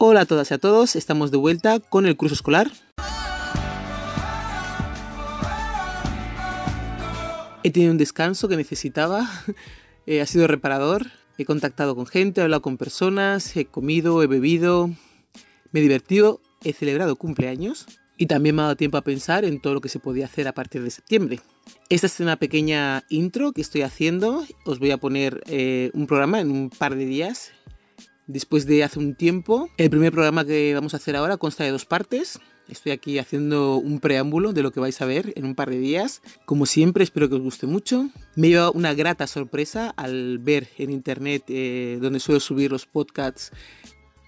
Hola a todas y a todos, estamos de vuelta con el curso escolar. He tenido un descanso que necesitaba, eh, ha sido reparador, he contactado con gente, he hablado con personas, he comido, he bebido, me he divertido, he celebrado cumpleaños y también me ha dado tiempo a pensar en todo lo que se podía hacer a partir de septiembre. Esta es una pequeña intro que estoy haciendo, os voy a poner eh, un programa en un par de días después de hace un tiempo. El primer programa que vamos a hacer ahora consta de dos partes. Estoy aquí haciendo un preámbulo de lo que vais a ver en un par de días. Como siempre, espero que os guste mucho. Me lleva una grata sorpresa al ver en internet, eh, donde suelo subir los podcasts,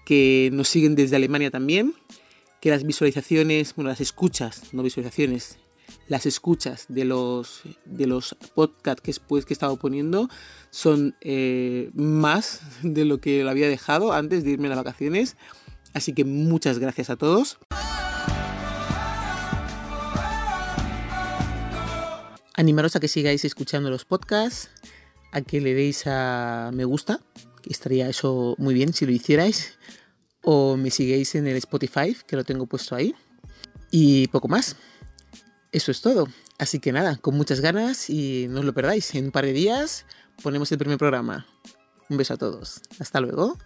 que nos siguen desde Alemania también, que las visualizaciones, bueno, las escuchas, no visualizaciones, las escuchas de los, de los podcasts que, después que he estado poniendo son eh, más de lo que lo había dejado antes de irme a las vacaciones. Así que muchas gracias a todos. Animaros a que sigáis escuchando los podcasts, a que le deis a me gusta, que estaría eso muy bien si lo hicierais, o me sigáis en el Spotify, que lo tengo puesto ahí. Y poco más. Eso es todo. Así que nada, con muchas ganas y no os lo perdáis. En un par de días ponemos el primer programa. Un beso a todos. Hasta luego.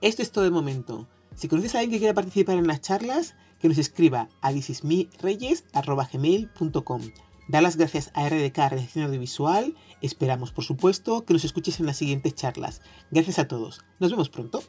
Esto es todo de momento. Si conoces a alguien que quiera participar en las charlas, que nos escriba a thisismireyes.com. Da las gracias a RDK Redacción Audiovisual. Esperamos, por supuesto, que nos escuches en las siguientes charlas. Gracias a todos. Nos vemos pronto.